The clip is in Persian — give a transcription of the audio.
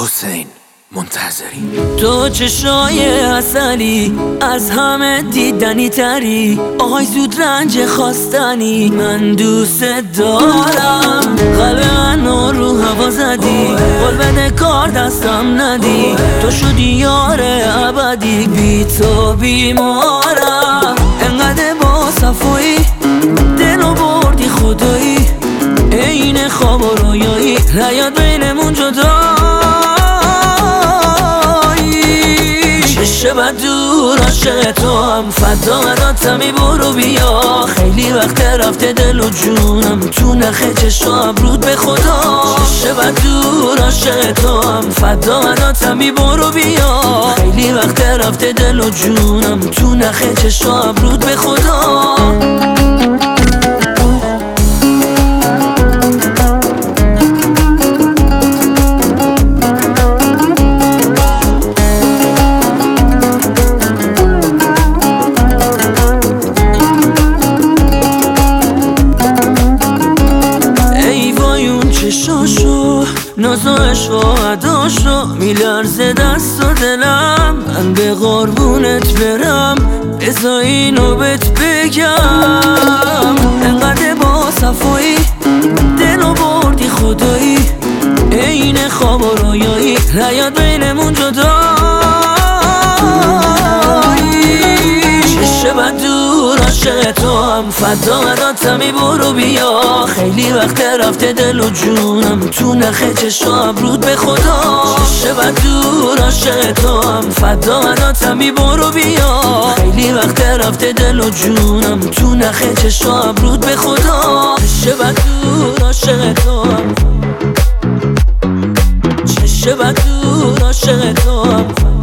حسین منتظری تو چشای اصلی از همه دیدنی تری. آهای زود رنج خواستنی من دوست دارم. قلب من رو هوا زدی قول بده کار دستم ندی. تو شدی یار ابدی بی تو بیمارم. انقدر با صفایی دلو بردی خدایی. عین خواب و رویایی نیاد بینمون جدا. بد دور عاشق تو هم. فدا مراتمی برو بیا. خیلی وقت رفته دل و جونم تو نخه چشم رود به خدا. بد دور عاشق تو هم. فدا مراتمی برو بیا. خیلی وقت رفته دل و جونم تو نخه چشم رود به خدا. چشاشو نازاش و عداشو. میلرزه دست و دلم من به قربونت برم. بزا اینو بهت بگم. انقدر با صفایی دلو بردی خدایی. عین خواب و رویایی. نیاد بینمون جدا عاشق تو هم فدا مراتمی برو بیا. خیلی وقت رفته دل و جونم تو نخه چشم رود به خدا. چه بد دور عاشق تو هم فدا مراتمی برو بیا. خیلی وقت رفته دل و جونم تو نخه چشم رود به خدا. چه بد دور عاشق تو هم. چه بد دور عاشق تو هم.